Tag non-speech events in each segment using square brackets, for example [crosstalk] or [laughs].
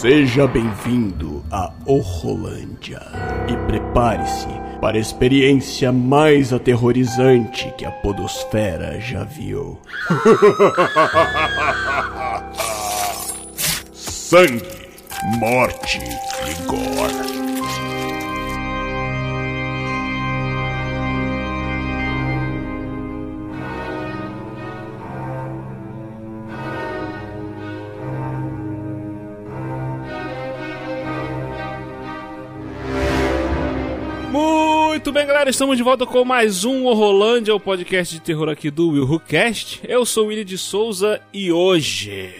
Seja bem-vindo a Horrolândia e prepare-se para a experiência mais aterrorizante que a Podosfera já viu. [laughs] Sangue, morte e gore. Galera, estamos de volta com mais um Horrolândia, o podcast de terror aqui do Will Who Cast. Eu sou o Willy de Souza e hoje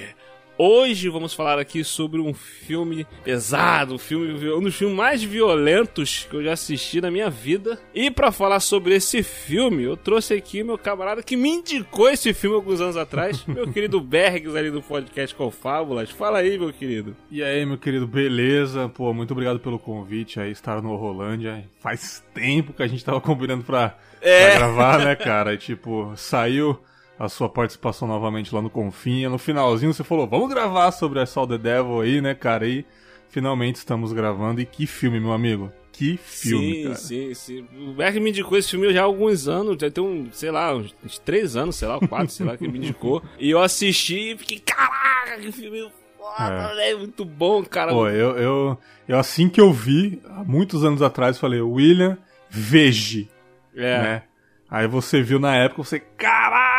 Hoje vamos falar aqui sobre um filme pesado, um, filme, um dos filmes mais violentos que eu já assisti na minha vida. E para falar sobre esse filme, eu trouxe aqui meu camarada que me indicou esse filme alguns anos atrás, [laughs] meu querido Bergs ali do podcast Confábulas. Fala aí, meu querido. E aí, meu querido, beleza? Pô, muito obrigado pelo convite aí, estar no Rolândia. Faz tempo que a gente tava combinando pra, é. pra gravar, né, cara? E, tipo, saiu a sua participação novamente lá no Confinha. No finalzinho você falou, vamos gravar sobre a Saw the Devil aí, né, cara? E finalmente estamos gravando. E que filme, meu amigo. Que filme, sim, cara. Sim, sim, O Berg me indicou esse filme já há alguns anos, já tem um, sei lá, uns, uns três anos, sei lá, quatro, sei lá, que ele me indicou. [laughs] E eu assisti e fiquei, caraca, que filme foda, é. é muito bom, cara. Pô, eu, eu, eu assim que eu vi, há muitos anos atrás, falei, William, veje. É. Né? Aí você viu na época, você, caraca!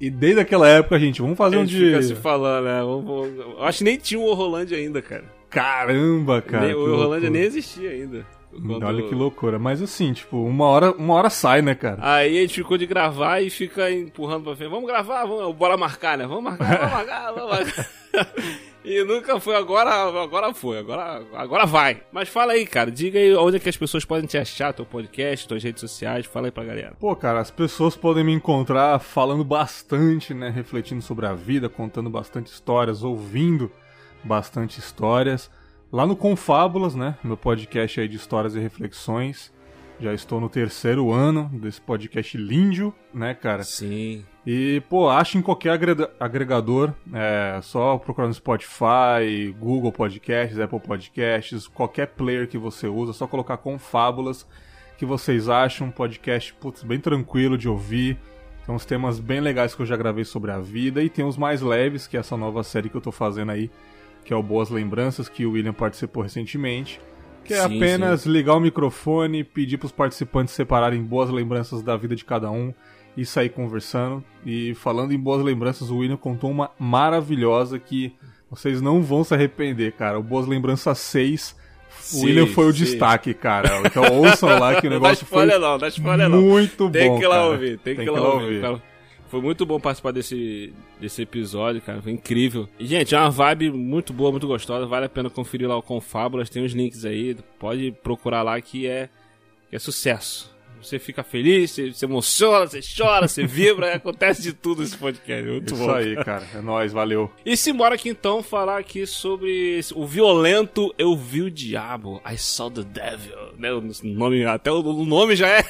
E desde aquela época, gente, vamos fazer um dia. Fica se falando, né? Vamos, vamos... Eu acho que nem tinha o Horrorlândia ainda, cara. Caramba, cara. Nem, o Horrorlândia nem existia ainda. Quando... Olha que loucura. Mas assim, tipo, uma hora, uma hora sai, né, cara? Aí a gente ficou de gravar e fica empurrando pra frente. Vamos gravar, vamos, bora marcar, né? Vamos marcar, vamos marcar, vamos marcar. [laughs] [laughs] E nunca foi, agora, agora foi, agora, agora vai. Mas fala aí, cara, diga aí onde é que as pessoas podem te achar, teu podcast, tuas redes sociais, fala aí pra galera. Pô, cara, as pessoas podem me encontrar falando bastante, né, refletindo sobre a vida, contando bastante histórias, ouvindo bastante histórias. Lá no Confábulas, né, meu podcast aí de histórias e reflexões. Já estou no terceiro ano desse podcast lindo, né, cara? Sim. E, pô, acha em qualquer agregador, é só procurar no Spotify, Google Podcasts, Apple Podcasts, qualquer player que você usa, só colocar Confábulas, que vocês acham um podcast, putz, bem tranquilo de ouvir. Tem uns temas bem legais que eu já gravei sobre a vida e tem os mais leves, que é essa nova série que eu tô fazendo aí, que é o Boas Lembranças, que o William participou recentemente. Que é sim, apenas sim. ligar o microfone, pedir para os participantes separarem boas lembranças da vida de cada um e sair conversando. E falando em boas lembranças, o William contou uma maravilhosa que vocês não vão se arrepender, cara. O Boas Lembranças 6. Sim, o William foi o sim. destaque, cara. Então ouçam lá que o [laughs] negócio foi não, não, muito tem bom. Que lá ouvir, tem, tem que ir lá ouvir, Tem que ir lá ouvir. Foi muito bom participar desse, desse episódio, cara. Foi incrível. E, gente, é uma vibe muito boa, muito gostosa. Vale a pena conferir lá o Confábulas. Tem os links aí. Pode procurar lá que é, que é sucesso. Você fica feliz, você se emociona, você chora, você vibra, [laughs] acontece de tudo nesse podcast. Muito Isso bom. aí, cara. É nóis, valeu. E simbora aqui então falar aqui sobre o violento Eu Vi o Diabo. I Saw the Devil. Né? O nome, até o nome já é.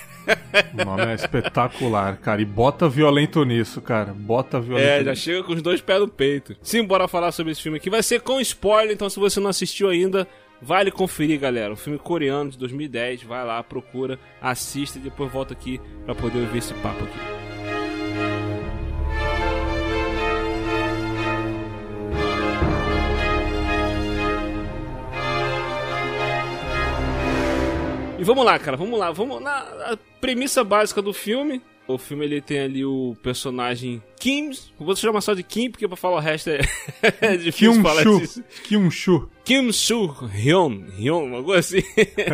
o nome é espetacular, cara. E bota violento nisso, cara. Bota violento. É, já chega com os dois pés no peito. Simbora falar sobre esse filme aqui. Vai ser com spoiler, então se você não assistiu ainda Vale conferir, galera. Um filme coreano de 2010. Vai lá, procura, assista e depois volta aqui para poder ouvir esse papo aqui. E vamos lá, cara, vamos lá. Vamos na premissa básica do filme. O filme ele tem ali o personagem Kim. Vou chamar só de Kim, porque pra falar o resto é, [laughs] é difícil Kim falar Shu. disso. Kim Shu. Kim Shu Hyun, Hyun, algo assim.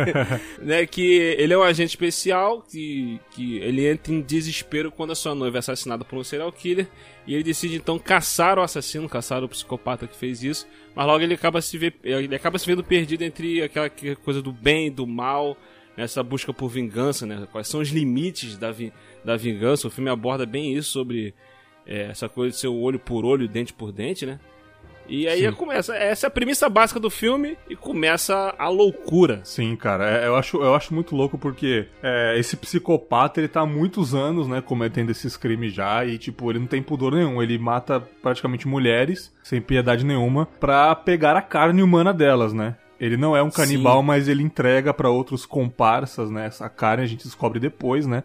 [laughs] né, que ele é um agente especial que, que ele entra em desespero quando a sua noiva é assassinada por um serial killer. E ele decide então caçar o assassino, caçar o psicopata que fez isso. Mas logo ele acaba se, ver, ele acaba se vendo perdido entre aquela coisa do bem e do mal nessa busca por vingança, né? Quais são os limites da, vi da vingança? O filme aborda bem isso sobre é, essa coisa de ser olho por olho, dente por dente, né? E aí Sim. começa, essa é a premissa básica do filme e começa a loucura. Sim, cara, é, eu, acho, eu acho muito louco porque é, esse psicopata, ele tá há muitos anos, né, cometendo esses crimes já e, tipo, ele não tem pudor nenhum, ele mata praticamente mulheres, sem piedade nenhuma, pra pegar a carne humana delas, né? Ele não é um canibal, Sim. mas ele entrega para outros comparsas, né? Essa carne a gente descobre depois, né?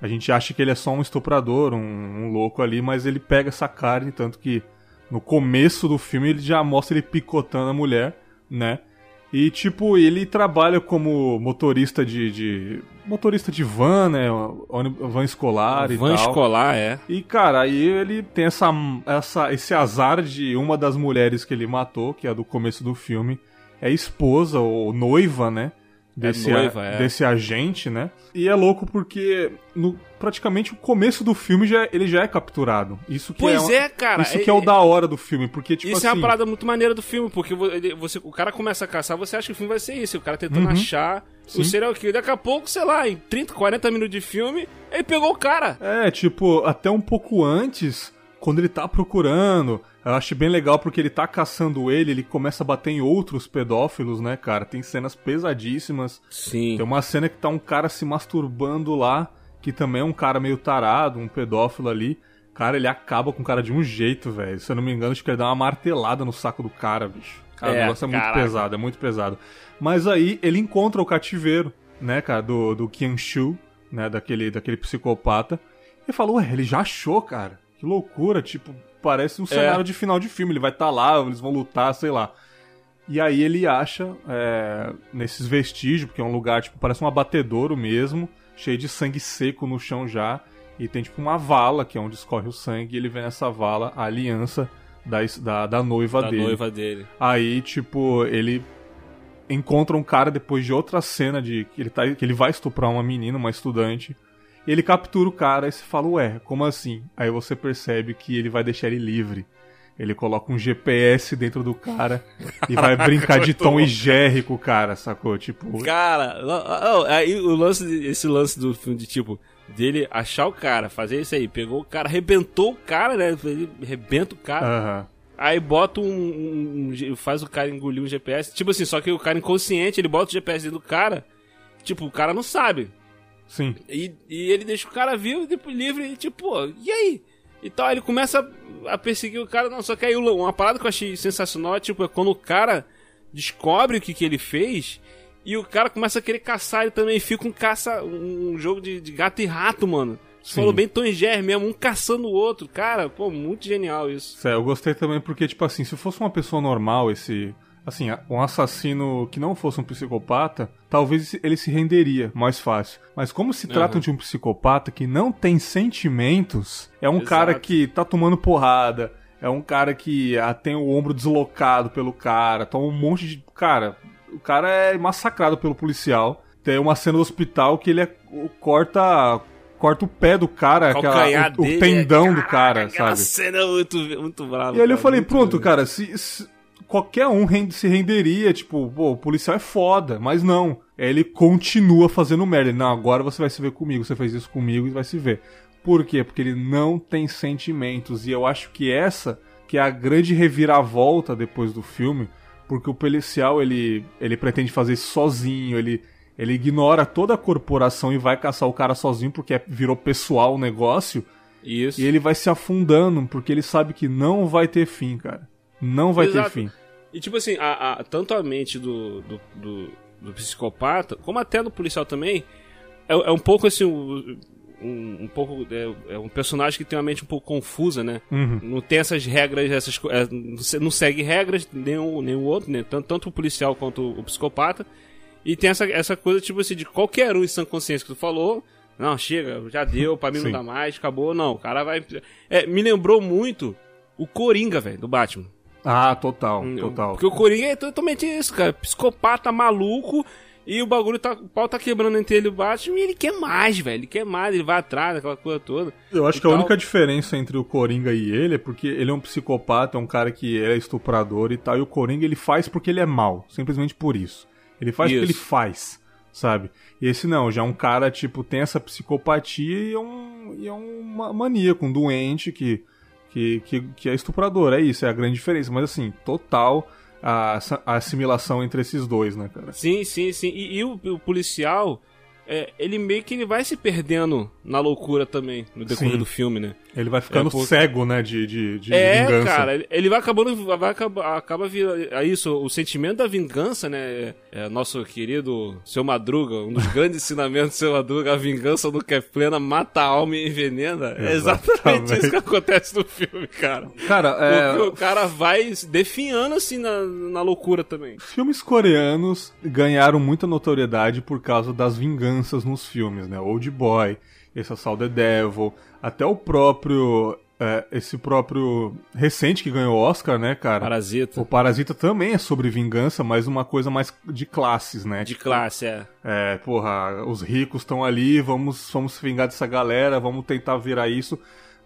A gente acha que ele é só um estuprador, um, um louco ali, mas ele pega essa carne, tanto que no começo do filme ele já mostra ele picotando a mulher, né? E tipo, ele trabalha como motorista de, de motorista de van, né? Van escolar van e tal. Van escolar, é. E, cara, aí ele tem essa, essa, esse azar de uma das mulheres que ele matou, que é do começo do filme, é esposa ou noiva, né? Desse, é noiva, é. desse agente, né? E é louco porque no, praticamente o começo do filme já, ele já é capturado. Isso que pois é, é cara. Isso que é, é o da hora do filme, porque tipo Isso assim, é uma assim parada muito maneira do filme, porque você, o cara começa a caçar, você acha que o filme vai ser isso, o cara tentando uhum. achar Sim. o serial killer. Daqui a pouco, sei lá, em 30, 40 minutos de filme, ele pegou o cara. É, tipo, até um pouco antes, quando ele tá procurando, eu acho bem legal porque ele tá caçando ele, ele começa a bater em outros pedófilos, né, cara? Tem cenas pesadíssimas. Sim. Tem uma cena que tá um cara se masturbando lá, que também é um cara meio tarado, um pedófilo ali. Cara, ele acaba com o cara de um jeito, velho. Se eu não me engano, acho que ele dá uma martelada no saco do cara, bicho. Cara, é, o negócio é muito pesado, é muito pesado. Mas aí ele encontra o cativeiro, né, cara, do, do Shu, né, daquele, daquele psicopata. E falou, ué, ele já achou, cara. Que loucura, tipo, parece um cenário é. de final de filme. Ele vai estar tá lá, eles vão lutar, sei lá. E aí ele acha, é, nesses vestígios, porque é um lugar, tipo, parece um abatedouro mesmo, cheio de sangue seco no chão já. E tem, tipo, uma vala, que é onde escorre o sangue, e ele vê nessa vala a aliança da, da, da noiva da dele. noiva dele. Aí, tipo, ele encontra um cara depois de outra cena de que ele, tá, que ele vai estuprar uma menina, uma estudante. Ele captura o cara e você fala, ué, como assim? Aí você percebe que ele vai deixar ele livre. Ele coloca um GPS dentro do cara e vai [laughs] brincar de Tom e Jerry com o cara, sacou? Tipo. Cara, aí o lance, esse lance do filme de tipo, dele achar o cara, fazer isso aí, pegou o cara, arrebentou o cara, né? Ele arrebenta o cara. Uhum. Aí bota um, um, um, Faz o cara engolir um GPS. Tipo assim, só que o cara inconsciente, ele bota o GPS dentro do cara. Tipo, o cara não sabe. Sim. E, e ele deixa o cara vivo, depois livre, e tipo, pô, e aí? E tal, ele começa a, a perseguir o cara, não, só que aí uma parada que eu achei sensacional é tipo, é quando o cara descobre o que, que ele fez e o cara começa a querer caçar ele também, fica um caça, um jogo de, de gato e rato, mano. Você falou bem Tom e Jerry mesmo, um caçando o outro. Cara, pô, muito genial isso. É, eu gostei também porque, tipo assim, se fosse uma pessoa normal, esse assim, um assassino que não fosse um psicopata, talvez ele se renderia mais fácil. Mas como se trata uhum. de um psicopata que não tem sentimentos, é um Exato. cara que tá tomando porrada, é um cara que ah, tem o ombro deslocado pelo cara, toma um monte de. Cara, o cara é massacrado pelo policial. Tem uma cena do hospital que ele é, corta corta o pé do cara, aquela, o, o, tendão é, do cara, sabe? cena é muito, muito brava. E aí eu falei, pronto, cara, se, se, qualquer um se renderia, tipo, pô, o policial é foda, mas não. Ele continua fazendo merda. Ele, não, agora você vai se ver comigo, você fez isso comigo e vai se ver. Por quê? Porque ele não tem sentimentos. E eu acho que essa que é a grande reviravolta depois do filme, porque o policial ele, ele pretende fazer isso sozinho, ele, ele ignora toda a corporação e vai caçar o cara sozinho porque é, virou pessoal o negócio. Isso. E ele vai se afundando porque ele sabe que não vai ter fim, cara. Não vai Exato. ter fim. E tipo assim, a, a, tanto a mente do, do, do, do, psicopata, como até do policial também, é, é um pouco assim. Um, um, pouco. É, é, um personagem que tem uma mente um pouco confusa, né? Uhum. Não tem essas regras, essas é, não segue regras, nem o, nem o outro, né? Tanto, tanto o policial quanto o, psicopata. E tem essa, essa coisa, tipo assim, de qualquer um em sã consciência que tu falou. Não, chega, já deu, pra mim não dá mais, acabou. Não, o cara vai. É, me lembrou muito o Coringa, velho, do Batman. Ah, total, total. Porque o Coringa é totalmente isso, cara. Psicopata maluco. E o bagulho tá. O pau tá quebrando entre ele e o Batman e ele quer mais, velho. Ele quer mais, ele vai atrás daquela coisa toda. Eu acho que tal. a única diferença entre o Coringa e ele é porque ele é um psicopata, é um cara que é estuprador e tal. E o Coringa ele faz porque ele é mal. Simplesmente por isso. Ele faz isso. porque ele faz, sabe? E esse não, já é um cara, tipo, tem essa psicopatia e é um, e é um maníaco, um doente que que, que, que é estuprador, é isso, é a grande diferença. Mas assim, total a, a assimilação entre esses dois, né, cara? Sim, sim, sim. E, e o, o policial, é, ele meio que ele vai se perdendo na loucura também, no decorrer Sim. do filme, né? Ele vai ficando É, pô- cego, né, de, de, de é, vingança. cara, ele- vai acabando, vai acabar, acaba vir, é isso, o sentimento da vingança, né? É, nosso querido Seu Madruga, um dos [laughs] grandes ensinamentos do Seu Madruga, a vingança do que é plena mata a alma e envenena. É exatamente isso que acontece no filme, cara. Cara, é, Porque o cara vai se definhando assim na, na loucura também. filmes coreanos ganharam muita notoriedade por causa das vinganças nos filmes, né? Old Boy, esse Assault the Devil, até o próprio. é, esse próprio. recente que ganhou o Oscar, né, cara? Parasita. O Parasita também é sobre vingança, mas uma coisa mais de classes, né? De classe, é. É, porra, os ricos estão ali, vamos, vamos se vingar dessa galera, vamos tentar virar isso.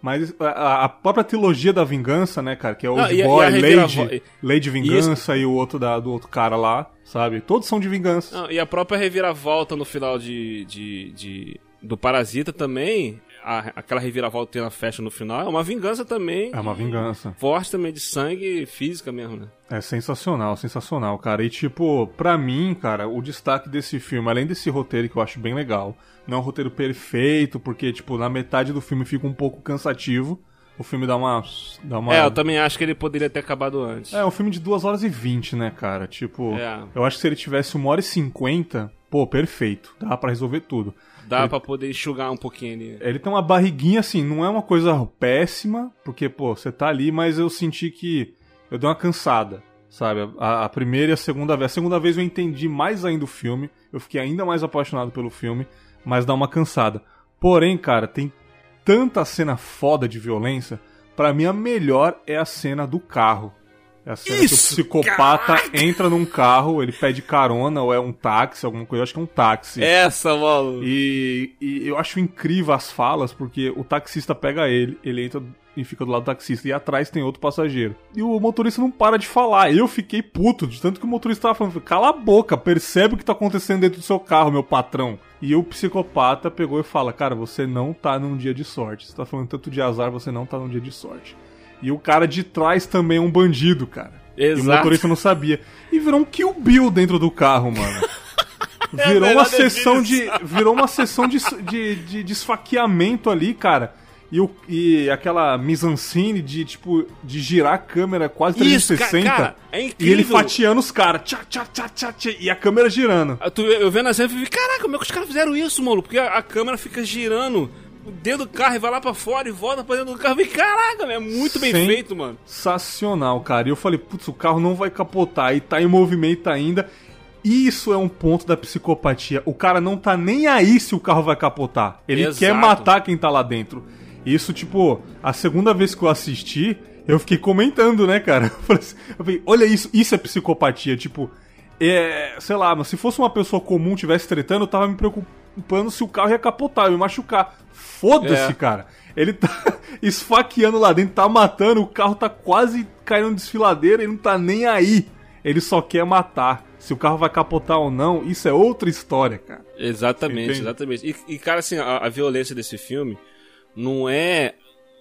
Mas a, a própria trilogia da vingança, né, cara, que é Old Não, e a- e Boy, Lady, Lady Vingança e o outro da, do outro cara lá, sabe? Todos são de vingança. E a própria reviravolta no final de, de, de- do Parasita também, a- aquela reviravolta que tem na festa no final, é uma vingança também. É uma vingança. Forte também de sangue física mesmo, né? É sensacional, sensacional, cara. E tipo, pra mim, cara, o destaque desse filme, além desse roteiro que eu acho bem legal, não é um roteiro perfeito, porque, tipo, na metade do filme fica um pouco cansativo. O filme dá uma. Dá uma... É, eu também acho que ele poderia ter acabado antes. É, um filme de 2 horas e 20, né, cara? Tipo, É. eu acho que se ele tivesse 1 hora e 50, pô, perfeito. Dá pra resolver tudo. Dá pra poder enxugar um pouquinho ali. Ele tem uma barriguinha assim, não é uma coisa péssima, porque, pô, você tá ali, mas eu senti que eu dei uma cansada, sabe? A, a primeira e a segunda vez. A segunda vez eu entendi mais ainda o filme, eu fiquei ainda mais apaixonado pelo filme, mas dá uma cansada. Porém, cara, tem tanta cena foda de violência, pra mim a melhor é a cena do carro. É Isso, que o psicopata entra num carro, ele pede carona, ou é um táxi, alguma coisa, eu acho que é um táxi. Essa, mano. E, e eu acho incrível as falas, porque o taxista pega ele, ele entra e fica do lado do taxista, e atrás tem outro passageiro. E o motorista não para de falar. Eu fiquei puto, de tanto que o motorista tava falando, cala a boca, percebe o que tá acontecendo dentro do seu carro, meu patrão. E o psicopata pegou e fala, cara, você não tá num dia de sorte. Você tá falando tanto de azar, você não tá num dia de sorte. E o cara de trás também é um bandido, cara. E o Exato. motorista não sabia. E virou um Kill Bill dentro do carro, mano. [laughs] É Virou a uma sessão de. [laughs] Virou uma sessão de, de, de, de esfaqueamento ali, cara. E, o, e aquela mise-en-scène de, tipo, de girar a câmera quase Isso, 360. ca- cara, é E ele incrível. fatiando os caras. Tchá, tchá, tchá, tchá, tchá, e a câmera girando. Eu, tu- eu vendo a cena e falei, caraca, como é que os caras fizeram isso, mano? Porque a, a câmera fica girando dentro do carro e vai lá pra fora e volta pra dentro do carro. Falei, caraca, é muito bem feito, mano. Sensacional, cara. E eu falei, putz, o carro não vai capotar. E tá em movimento ainda. Isso é um ponto da psicopatia. O cara não tá nem aí se o carro vai capotar. Ele Exato. quer matar quem tá lá dentro. Isso, tipo, a segunda vez que eu assisti, eu fiquei comentando, né, cara? [laughs] Eu falei, assim- eu falei, olha isso, isso é psicopatia. Tipo, é, sei lá, mas se fosse uma pessoa comum tivesse tretando, eu tava me preocupando se o carro ia capotar, ia me machucar. Foda-se, É. cara. Ele tá [laughs] esfaqueando lá dentro, tá matando, o carro tá quase caindo no desfiladeiro, ele não tá nem aí. Ele só quer matar. Se o carro vai capotar ou não, isso é outra história, cara. Exatamente, Entende? exatamente. E, e, cara, assim, a, a violência desse filme não é.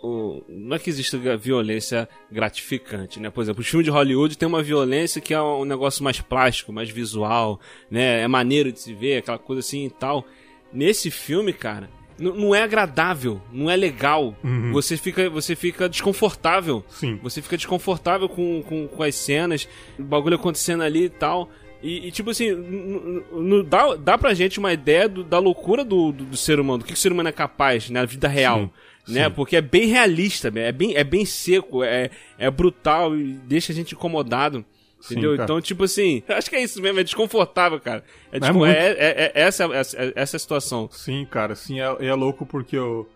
O, não é que existe ga- violência gratificante, né? Por exemplo, os filmes de Hollywood tem uma violência que é um negócio mais plástico, mais visual, né? É maneiro de se ver, aquela coisa assim e tal. Nesse filme, cara, não é agradável, não é legal. Você, fica, você fica desconfortável. Sim. Você fica desconfortável com, com, com as cenas, o bagulho acontecendo ali e tal. E, e, tipo assim, n- n- n- dá, dá pra gente uma ideia do- da loucura do, do, do ser humano, do que o ser humano é capaz na vida real. Sim, Né? sim. Porque é bem realista, é bem, é bem seco, é, é brutal e deixa a gente incomodado. Sim, Entendeu? cara. Então, tipo assim, [laughs] acho que é isso mesmo, é desconfortável, cara. É, É descon- muito. é- é- é- essa, essa, essa é a situação. Sim, cara, sim, é, é louco porque o,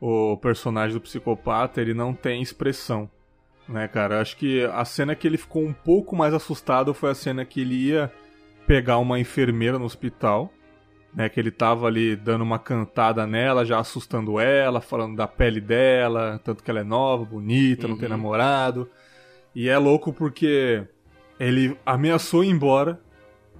o personagem do psicopata, ele não tem expressão, né, cara? Acho que a cena que ele ficou um pouco mais assustado foi a cena que ele ia pegar uma enfermeira no hospital, né, que ele tava ali dando uma cantada nela, já assustando ela, falando da pele dela, tanto que ela é nova, bonita, não tem Uhum. namorado. E é louco porque ele ameaçou ir embora,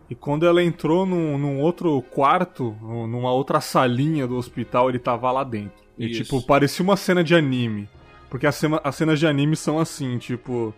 e quando ela entrou num, num outro quarto, num- numa outra salinha do hospital, ele tava lá dentro. E Isso. tipo, parecia uma cena de anime. Porque as, cena, as cenas de anime são assim, tipo.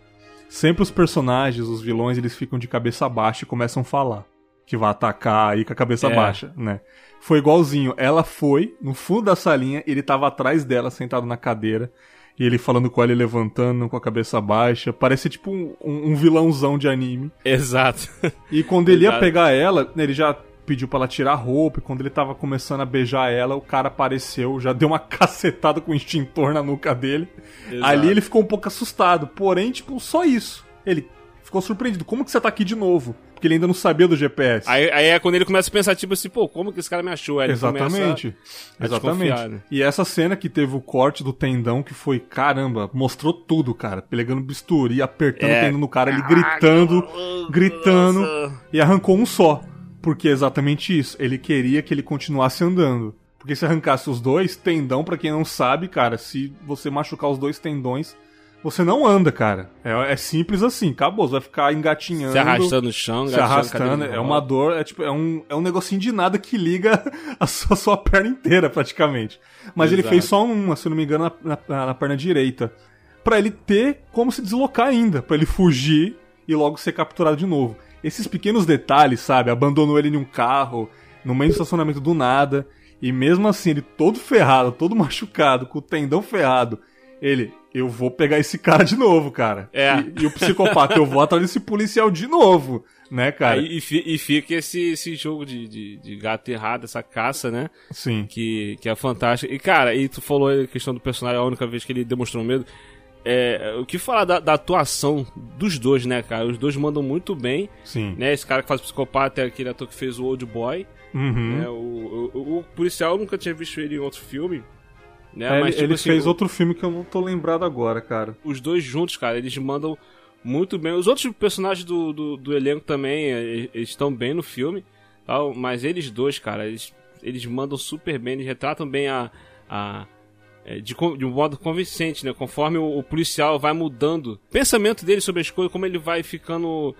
Sempre os personagens, os vilões, eles ficam de cabeça baixa e começam a falar. Que vai atacar aí com a cabeça É. baixa, né? Foi igualzinho. Ela foi no fundo da salinha, ele tava atrás dela, sentado na cadeira. E ele falando com ela e levantando com a cabeça baixa. Parece tipo um, um- vilãozão de anime. Exato. E quando ele ia Exato. pegar ela, ele já pediu pra ela tirar a roupa. E quando ele tava começando a beijar ela, o cara apareceu, já deu uma [laughs] cacetada com o extintor na nuca dele. Exato. Ali ele ficou um pouco assustado. Porém, tipo, só isso. Ele ficou surpreendido. Como que você tá aqui de novo? Porque ele ainda não sabia do GPS. Aí, aí é quando ele começa a pensar, tipo assim, pô, como que esse cara me achou? Aí Exatamente. Exatamente. né? E essa cena que teve o corte do tendão, que foi, caramba, mostrou tudo, cara. Pegando bisturi, apertando É. o tendão no cara, ele gritando, gritando, Nossa. e arrancou um só. Porque é exatamente isso. Ele queria que ele continuasse andando. Porque se arrancasse os dois, tendão, pra quem não sabe, cara, se você machucar os dois tendões, você não anda, cara. É, é simples assim, acabou. Você vai ficar engatinhando. Se arrastando no chão, Se arrastando, é uma dor, é tipo, é um, é um negocinho de nada que liga [laughs] a sua, sua perna inteira, praticamente. Mas ele Exato. fez só uma, se não me engano, na, na- na perna direita. Pra ele ter como se deslocar ainda, pra ele fugir e logo ser capturado de novo. Esses pequenos detalhes, sabe? Abandonou ele em um carro, no meio do estacionamento do nada, e mesmo assim, ele todo ferrado, todo [laughs] machucado, com o tendão ferrado, ele, eu vou pegar esse cara de novo, cara. É. E, e o psicopata, eu vou atrás desse policial de novo, né, cara? E, e fica esse, esse jogo de, de, de gato errado, essa caça, né? Sim. Que, que é fantástica. E, cara, e tu falou aí a questão do personagem, a única vez que ele demonstrou medo. É, o que falar da, da atuação dos dois, né, cara? Os dois mandam muito bem, Sim. né? Esse cara que faz o psicopata é aquele ator que fez o Old Boy. Uhum. Né? O, o, o policial eu nunca tinha visto ele em outro filme. Né? É, Mas, ele tipo ele assim, fez o- outro filme que eu não tô lembrado agora, cara. os dois juntos, cara, eles mandam muito bem. Os outros personagens do, do, do elenco também, eh, eles estão bem no filme, tal, mas eles dois, cara, eles, eles mandam super bem, eles retratam bem a. a eh, de, de um modo convincente, né? Conforme o, o policial vai mudando o pensamento dele sobre as coisas, como ele vai ficando.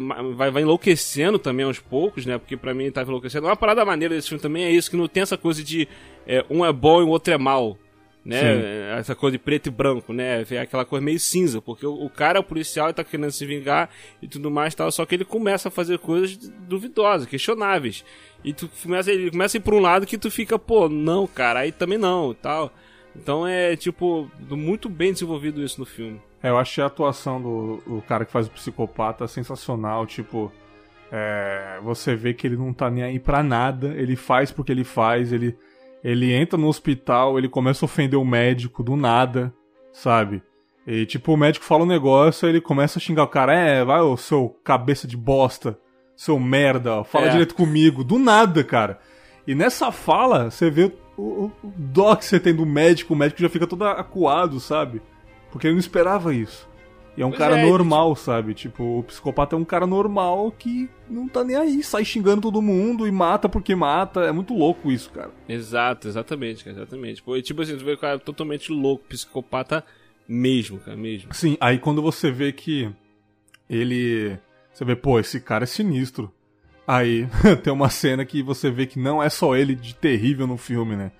ma- vai, vai enlouquecendo também aos poucos, né? Porque pra mim ele tava enlouquecendo. Uma parada maneira desse filme também é isso, que não tem essa coisa de eh, um é bom e o outro é mal né? Sim. Essa coisa de preto e branco, né? É aquela coisa meio cinza, porque o, o cara é o policial e tá querendo se vingar e tudo mais tal, só que ele começa a fazer coisas duvidosas, questionáveis. E tu começa, ele começa a ir pra um lado que tu fica, pô, não, cara, aí também não tal. Então é, tipo, muito bem desenvolvido isso no filme. É, eu achei a atuação do, do cara que faz o psicopata sensacional, tipo. é, você vê que ele não tá nem aí pra nada, ele faz porque ele faz, ele, ele entra no hospital, ele começa a ofender o médico do nada, sabe? E tipo, o médico fala um negócio, ele começa a xingar o cara, é, vai, ô seu cabeça de bosta, seu merda, fala É. direito comigo, do nada, cara. E nessa fala, você vê o, o- dó que você tem do médico, o médico já fica todo acuado, sabe? Porque ele não esperava isso. E é um Pois cara é, normal, sabe? Tipo, o psicopata é um cara normal que não tá nem aí, sai xingando todo mundo e mata porque mata. É muito louco isso, cara. Exato, exatamente, cara, exatamente. Pô, e tipo assim, tu vê o cara totalmente louco, psicopata mesmo, cara, mesmo. Sim, aí quando você vê que ele. Você vê, pô, esse cara é sinistro. Aí [laughs] tem uma cena que você vê que não é só ele de terrível no filme, né?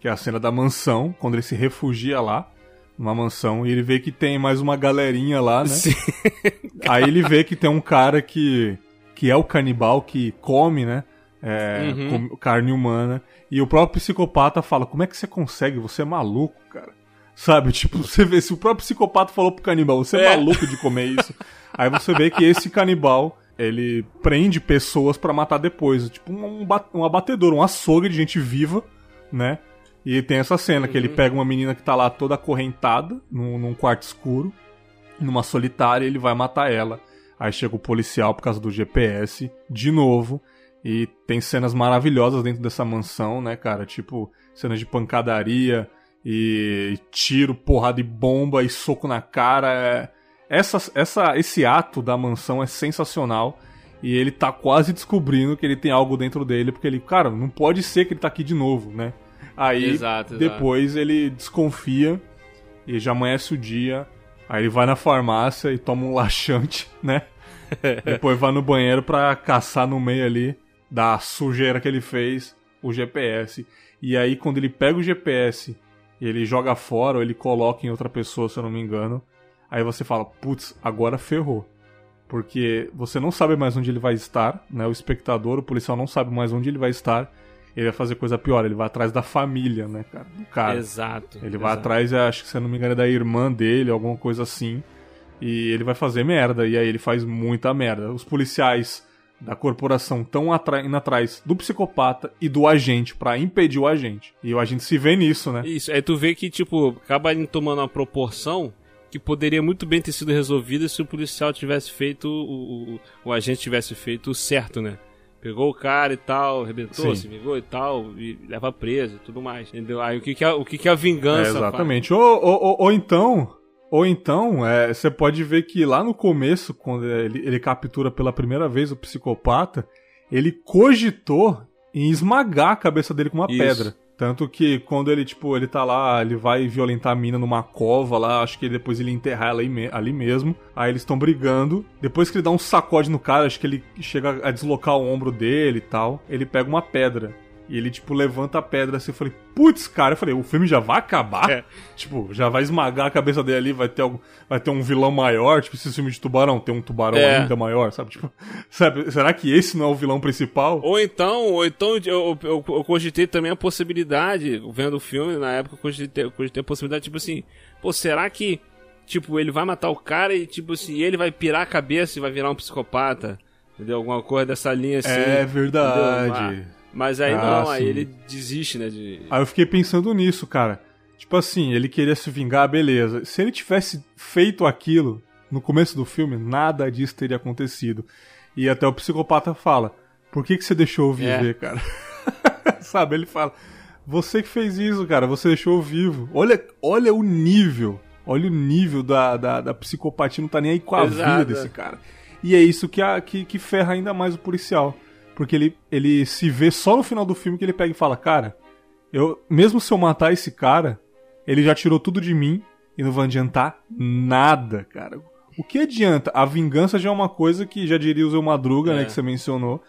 Que é a cena da mansão, quando ele se refugia lá, numa mansão, e ele vê que tem mais uma galerinha lá, né? Sim. [laughs] Aí ele vê que tem um cara que, que é o canibal que come, né? É, Uhum. come carne humana. E o próprio psicopata fala: Como é que você consegue? Você é maluco, cara. Sabe? [laughs] Tipo, você vê, se o próprio psicopata falou pro canibal: Você é, É. maluco de comer isso. Aí você vê que esse canibal. Ele prende pessoas pra matar depois. Tipo, um, um abatedor, um açougue de gente viva, né? E tem essa cena que ele pega uma menina que tá lá toda acorrentada, num, num quarto escuro numa solitária e ele vai matar ela. Aí chega o policial por causa do GPS, de novo. E tem cenas maravilhosas dentro dessa mansão, né, cara? Tipo, cenas de pancadaria e tiro, porrada e bomba e soco na cara. É- Essa, essa, esse ato da mansão é sensacional. E ele tá quase descobrindo que ele tem algo dentro dele, porque ele, cara, não pode ser que ele tá aqui de novo, né? Aí Exato, exato. depois ele desconfia e já amanhece o dia. Aí ele vai na farmácia e toma um [laughs] laxante, né? [laughs] Depois vai no banheiro pra caçar no meio ali da sujeira que ele fez o GPS. E aí quando ele pega o GPS e ele joga fora ou ele coloca em outra pessoa, se eu não me engano. Aí você fala, putz, agora ferrou. Porque você não sabe mais onde ele vai estar, né? O espectador, o policial não sabe mais onde ele vai estar. Ele vai fazer coisa pior, ele vai atrás da família, né, cara? Do cara. Exato. Ele exato. vai atrás, acho que se eu não me engano, é da irmã dele, alguma coisa assim. E ele vai fazer merda. E aí ele faz muita merda. Os policiais da corporação estão indo atrás do psicopata e do agente pra impedir o agente. E o agente se vê nisso, né? Isso, aí tu vê que, tipo, acaba tomando uma proporção que poderia muito bem ter sido resolvida se o policial tivesse feito, o, o, o agente tivesse feito o certo, né? Pegou o cara e tal, arrebentou, Sim. se vingou e tal, e leva preso e tudo mais, entendeu? Aí o que que é, o que que é a vingança? É, exatamente. Ou, ou, ou, ou então, ou então, é, você pode ver que lá no começo, quando ele, ele captura pela primeira vez o psicopata, ele cogitou em esmagar a cabeça dele com uma Isso. pedra. Tanto que quando ele, tipo, ele tá lá, ele vai violentar a mina numa cova lá, acho que depois ele enterrar ela ali mesmo. Aí eles estão brigando. Depois que ele dá um sacode no cara, acho que ele chega a deslocar o ombro dele e tal. Ele pega uma pedra. E ele, tipo, levanta a pedra assim. Eu falei, putz, cara. Eu falei, o filme já vai acabar? É. Tipo, já vai esmagar a cabeça dele ali, vai ter, algum, vai ter um vilão maior. Tipo, esse filme de tubarão tem um tubarão É. ainda maior, sabe? Tipo, [laughs] sabe? Será que esse não é o vilão principal? Ou então, ou então eu, eu, eu cogitei também a possibilidade, vendo o filme, na época eu cogitei, eu cogitei a possibilidade, tipo assim, pô, será que, tipo, ele vai matar o cara e, tipo assim, ele vai pirar a cabeça e vai virar um psicopata? Entendeu? Alguma coisa dessa linha assim. é entendeu? Mas aí Ah, não, aí sim. ele desiste, né? De... Aí eu fiquei pensando nisso, cara. Tipo assim, ele queria se vingar, beleza. Se ele tivesse feito aquilo no começo do filme, nada disso teria acontecido. E até o psicopata fala: Por que, que você deixou eu viver, É. cara? [laughs] Sabe? Ele fala: Você que fez isso, cara, você deixou eu vivo. Olha, olha o nível. Olha o nível da, da, da psicopatia, não tá nem aí com a Exato. vida desse cara. E é isso que, a, que, que ferra ainda mais o policial. Porque ele, ele se vê só no final do filme que ele pega e fala: Cara, eu, mesmo se eu matar esse cara, ele já tirou tudo de mim e não vai adiantar nada, cara. O que adianta? A vingança já é uma coisa que já diria o Zé Madruga, É. né, que você mencionou.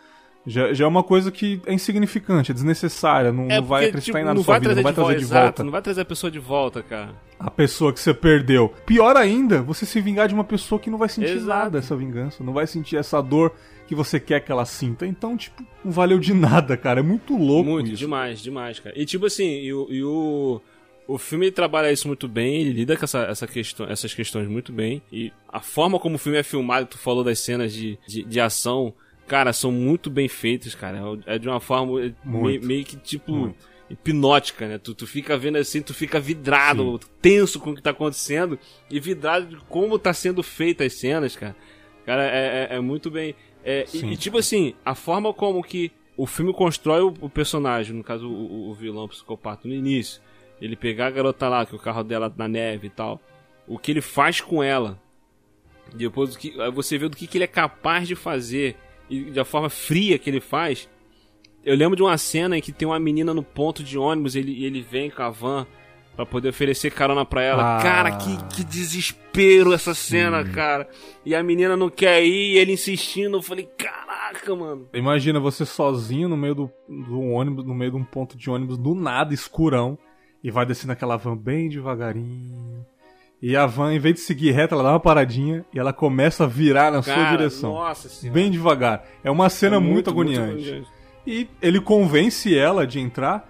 Já, já é uma coisa que é insignificante, é desnecessária, não, É não vai porque, acreditar tipo, em nada na sua vida, não vai de trazer volta, de exato, volta não vai trazer a pessoa de volta, cara. a pessoa que você perdeu. Pior ainda, você se vingar de uma pessoa que não vai sentir Exato. nada essa vingança, não vai sentir essa dor que você quer que ela sinta. Então, tipo, não valeu de nada, cara. É muito louco Muito, isso. demais, demais, cara. E tipo assim, e o, e o, o filme trabalha isso muito bem, ele lida com essa, essa questão, essas questões muito bem. E a forma como o filme é filmado, tu falou das cenas de, de, de ação, cara, são muito bem feitas, cara. É de uma forma é meio, meio que tipo. Muito. Hipnótica, né? Tu, tu fica vendo assim, tu fica vidrado, tenso com o que tá acontecendo e vidrado de como tá sendo feita as cenas, cara. Cara, é, é- é muito bem. É, e- Sim. e, tipo assim, a forma como que o filme constrói o, o personagem, no caso o, o vilão o psicopata, no início, ele pegar a garota lá, que o carro dela na neve e tal, o que ele faz com ela, depois do que, você vê do que, que ele é capaz de fazer e da forma fria que ele faz. Eu lembro de uma cena em que tem uma menina no ponto de ônibus, ele, ele vem com a van pra poder oferecer carona pra ela. Ah. Cara, que, que desespero essa cena, cara. E a menina não quer ir, e ele insistindo. Eu falei, caraca, mano. Imagina você sozinho no meio do, do ônibus, no meio de um ponto de ônibus, do nada, escurão, e vai descendo aquela van bem devagarinho. E a van, em vez de seguir reta, ela dá uma paradinha e ela começa a virar na sua Cara, direção. Nossa senhora. Bem devagar. É uma cena É muito, agoniante. E ele convence ela de entrar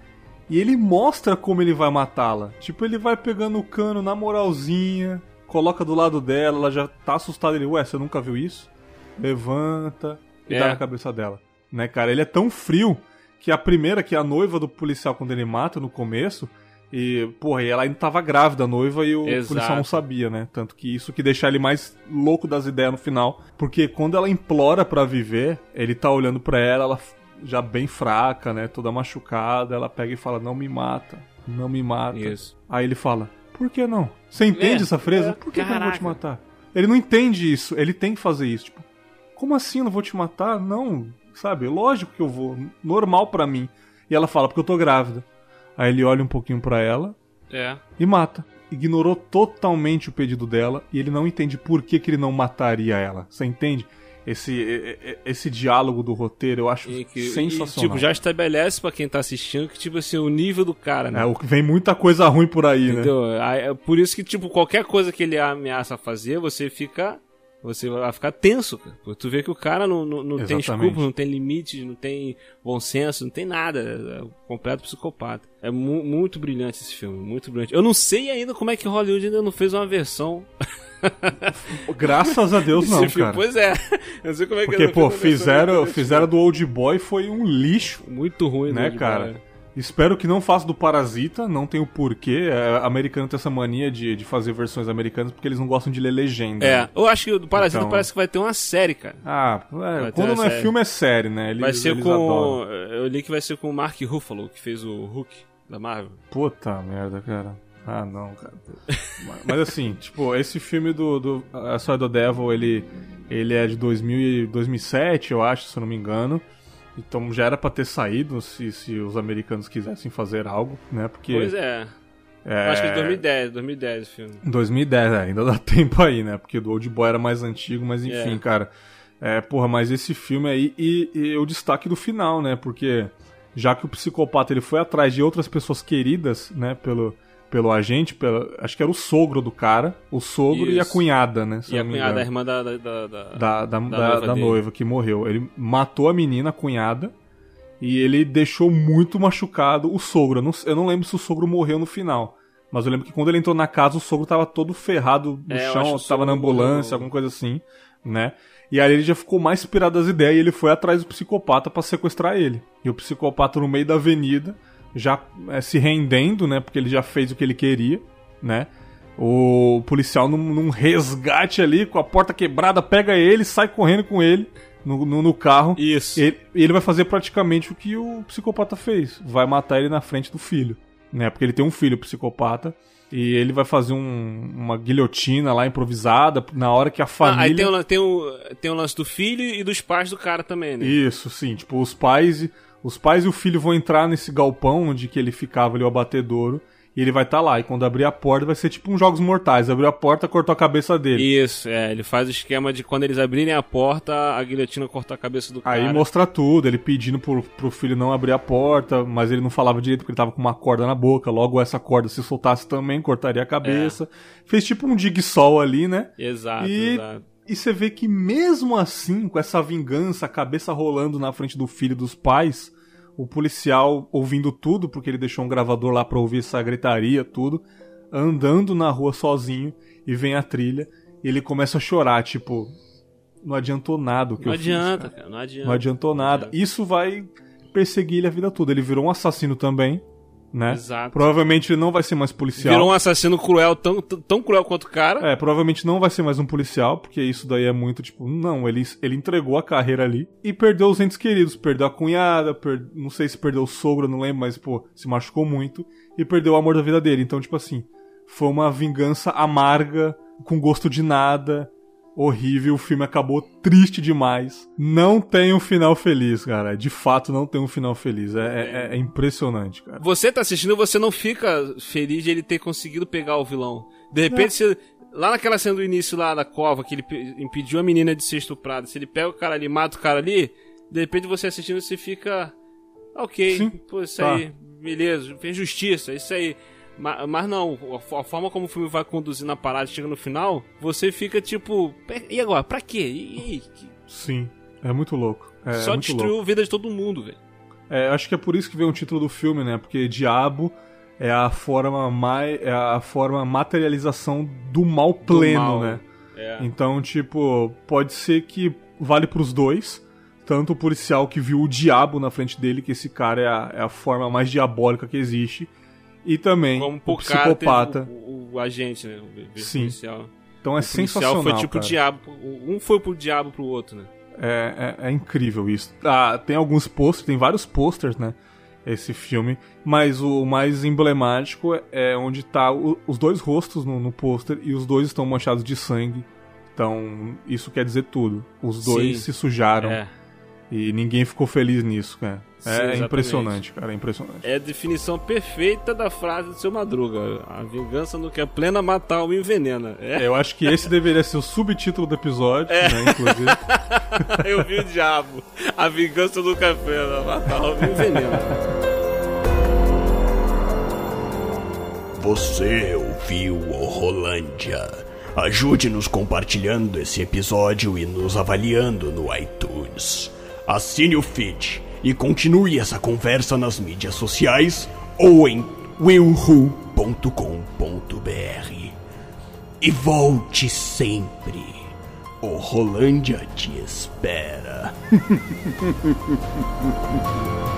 e ele mostra como ele vai matá-la. Tipo, ele vai pegando o cano na moralzinha, coloca do lado dela, ela já tá assustada. Ele, ué, você nunca viu isso? Levanta e É. dá na cabeça dela. Né, cara? Ele é tão frio que a primeira, que é a noiva do policial quando ele mata no começo, e, porra, e ela ainda tava grávida, a noiva, e o Exato. policial não sabia, né? Tanto que isso que deixa ele mais louco das ideias no final. Porque quando ela implora pra viver, ele tá olhando pra ela, ela já bem fraca, né? Toda machucada, ela pega e fala, não me mata, não me mata. Isso. Aí ele fala, por que não? Você entende É, essa frase? é, por que, que eu não vou te matar? Ele não entende isso, ele tem que fazer isso. Tipo, como assim eu não vou te matar? Não, sabe? Lógico que eu vou, normal pra mim. E ela fala, porque eu tô grávida. Aí ele olha um pouquinho pra ela É. e mata. Ignorou totalmente o pedido dela e ele não entende por que, que ele não mataria ela. Você entende? Esse, esse diálogo do roteiro, eu acho E que- sensacional. E, tipo, já estabelece pra quem tá assistindo que, tipo assim, o nível do cara, né? É, vem muita coisa ruim por aí, né? Entendeu? Aí, é por isso que, tipo, qualquer coisa que ele ameaça fazer, você fica. Você vai ficar tenso, cara. Porque Tu vê que o cara não, não, não tem escrúpulos, não tem limites, não tem bom senso, não tem nada. É um completo psicopata. É mu- muito brilhante esse filme, muito brilhante. Eu não sei ainda como é que Hollywood ainda não fez uma versão [laughs] Graças a Deus [laughs] não, filme. cara. Pois é. Eu sei como é que Porque, pô, fizeram, fizeram do Old Boy foi um lixo, Muito ruim, né, cara? bola. Espero que não faça do Parasita, não tem o porquê. É, americano tem essa mania de, de fazer versões americanas porque eles não gostam de ler legenda. É, né? eu acho que o do Parasita Então- parece que vai ter uma série, cara. Ah, é, quando não é série. filme é série, né? Eles, Vai ser com. adoram. Eu li que vai ser com o Mark Ruffalo, que fez o Hulk da Marvel. Puta merda, cara. Ah, não, cara. Mas- assim, [laughs] tipo, esse filme do, do A Soy do Devil, ele, ele é de 2000 e 2007, eu acho, se eu não me engano. Então já era pra ter saído se, se os americanos quisessem fazer algo, né? Porque. Pois é. é, Eu Acho que é de 2010, 2010 o filme. 2010, é, ainda dá [laughs] tempo aí, né? Porque o Old Boy era mais antigo, mas enfim, É. cara. É, porra, mas esse filme aí, e, e o destaque do final, né? Porque já que o psicopata ele foi atrás de outras pessoas queridas, né? Pelo, pelo agente, pela, acho que era o sogro do cara, o sogro e a Isso. cunhada, né? E a cunhada, a irmã da. da, da, da- da, da, noiva noiva que morreu. Ele matou a menina, a cunhada, e ele deixou muito machucado o sogro. Eu não, eu não lembro se o sogro morreu no final. Mas eu lembro que quando ele entrou na casa, o sogro tava todo ferrado no É, chão, tava na ambulância, morreu. alguma coisa assim, né? E aí ele já ficou mais pirado das ideias e ele foi atrás do psicopata pra sequestrar ele. E o psicopata no meio da avenida, já é, se rendendo, né? Porque ele já fez o que ele queria, né? O policial num, num resgate ali, com a porta quebrada, pega ele, sai correndo com ele no, no, no carro. Isso. Ele, ele vai fazer praticamente o que o psicopata fez. Vai matar ele na frente do filho. Né? Porque ele tem um filho psicopata. E ele vai fazer um- uma guilhotina lá improvisada na hora que a Ah, família. aí tem o, tem, o, tem o lance do filho e dos pais do cara também, né? Isso, sim. Tipo, os pais, os pais e o filho vão entrar nesse galpão onde que ele ficava ali, o abatedouro. E ele vai estar lá. E quando abrir a porta, vai ser tipo uns Jogos Mortais. Abriu a porta, cortou a cabeça dele. Isso, é. Ele faz o esquema de quando eles abrirem a porta, a guilhotina cortar a cabeça do cara. Aí mostra tudo, ele pedindo pro, pro filho não abrir a porta, mas ele não falava direito porque ele tava com uma corda na boca. Logo, essa corda, se soltasse também, cortaria a cabeça. Fez tipo um dig-sol ali, né? Exato, E- exato. E você vê que mesmo assim, com essa vingança, a cabeça rolando na frente do filho e dos pais, o policial ouvindo tudo, porque ele deixou um gravador lá pra ouvir essa gritaria, tudo, andando na rua sozinho e vem a trilha, e ele começa a chorar, tipo, não adiantou nada o que Não eu fiz, adianta, cara. cara. Não adianta. Não adiantou nada. Isso vai perseguir ele a vida toda. Ele virou um assassino também, né? Exato. Provavelmente ele não vai ser mais policial. Virou um assassino cruel, tão, tão cruel quanto o cara. É, provavelmente não vai ser mais um policial, porque isso daí é muito tipo, não, ele, ele entregou a carreira ali e perdeu os entes queridos, perdeu a cunhada, per- não sei se perdeu o sogro, não lembro, mas pô, se machucou muito e perdeu o amor da vida dele. Então, tipo assim, foi uma vingança amarga, com gosto de nada, horrível, o filme acabou triste demais. Não tem um final feliz, cara. De fato, não tem um final feliz. É, é- é impressionante, cara. Você tá assistindo, você não fica feliz de ele ter conseguido pegar o vilão. De repente, você- lá naquela cena do início lá da cova, que ele pe- impediu a menina de ser estuprada, se ele pega o cara ali, mata o cara ali, de repente você assistindo, você fica. Ok, Sim, pô, isso tá. aí, beleza, fez justiça, isso aí. Ma- Mas, não, a a forma como o filme vai conduzir na parada, chega no final, você fica tipo, e agora, pra quê? E, e Sim, é muito louco. É, Só muito destruiu louco. a vida de todo mundo, velho. É, acho que é por isso que veio o título do filme, né? Porque diabo é a forma mais é a forma materialização do mal pleno, mal. né? É. Então, tipo, pode ser que vale pros dois. Tanto o policial que viu o diabo na frente dele, que esse cara é a, é a forma mais diabólica que existe. E também Como o psicopata. o, o, o agente, né? O, o Sim. policial. Então é o sensacional. foi tipo o cara. diabo. Um foi pro diabo pro outro, né? É, é, é incrível isso. Ah, tem alguns posters, tem vários posters, né? Esse filme. Mas o mais emblemático é- é onde tá o- os dois rostos no, no pôster e os dois estão manchados de sangue. Então, isso quer dizer tudo. Os dois Sim. se sujaram. É. E ninguém ficou feliz nisso, cara. Sim, É exatamente. impressionante, cara, é impressionante. É a definição perfeita da frase do seu Madruga. A vingança não quer plena, matar alma envenena. É, Eu acho que esse deveria ser o subtítulo do episódio, É. né, inclusive. [laughs] eu vi o diabo. A vingança do café, matar alma envenena. Você ouviu o Rolândia. Ajude-nos compartilhando esse episódio e nos avaliando no iTunes. Assine o feed e continue essa conversa nas mídias sociais ou em willwho.com.br. E volte sempre. O Rolândia te espera. [laughs]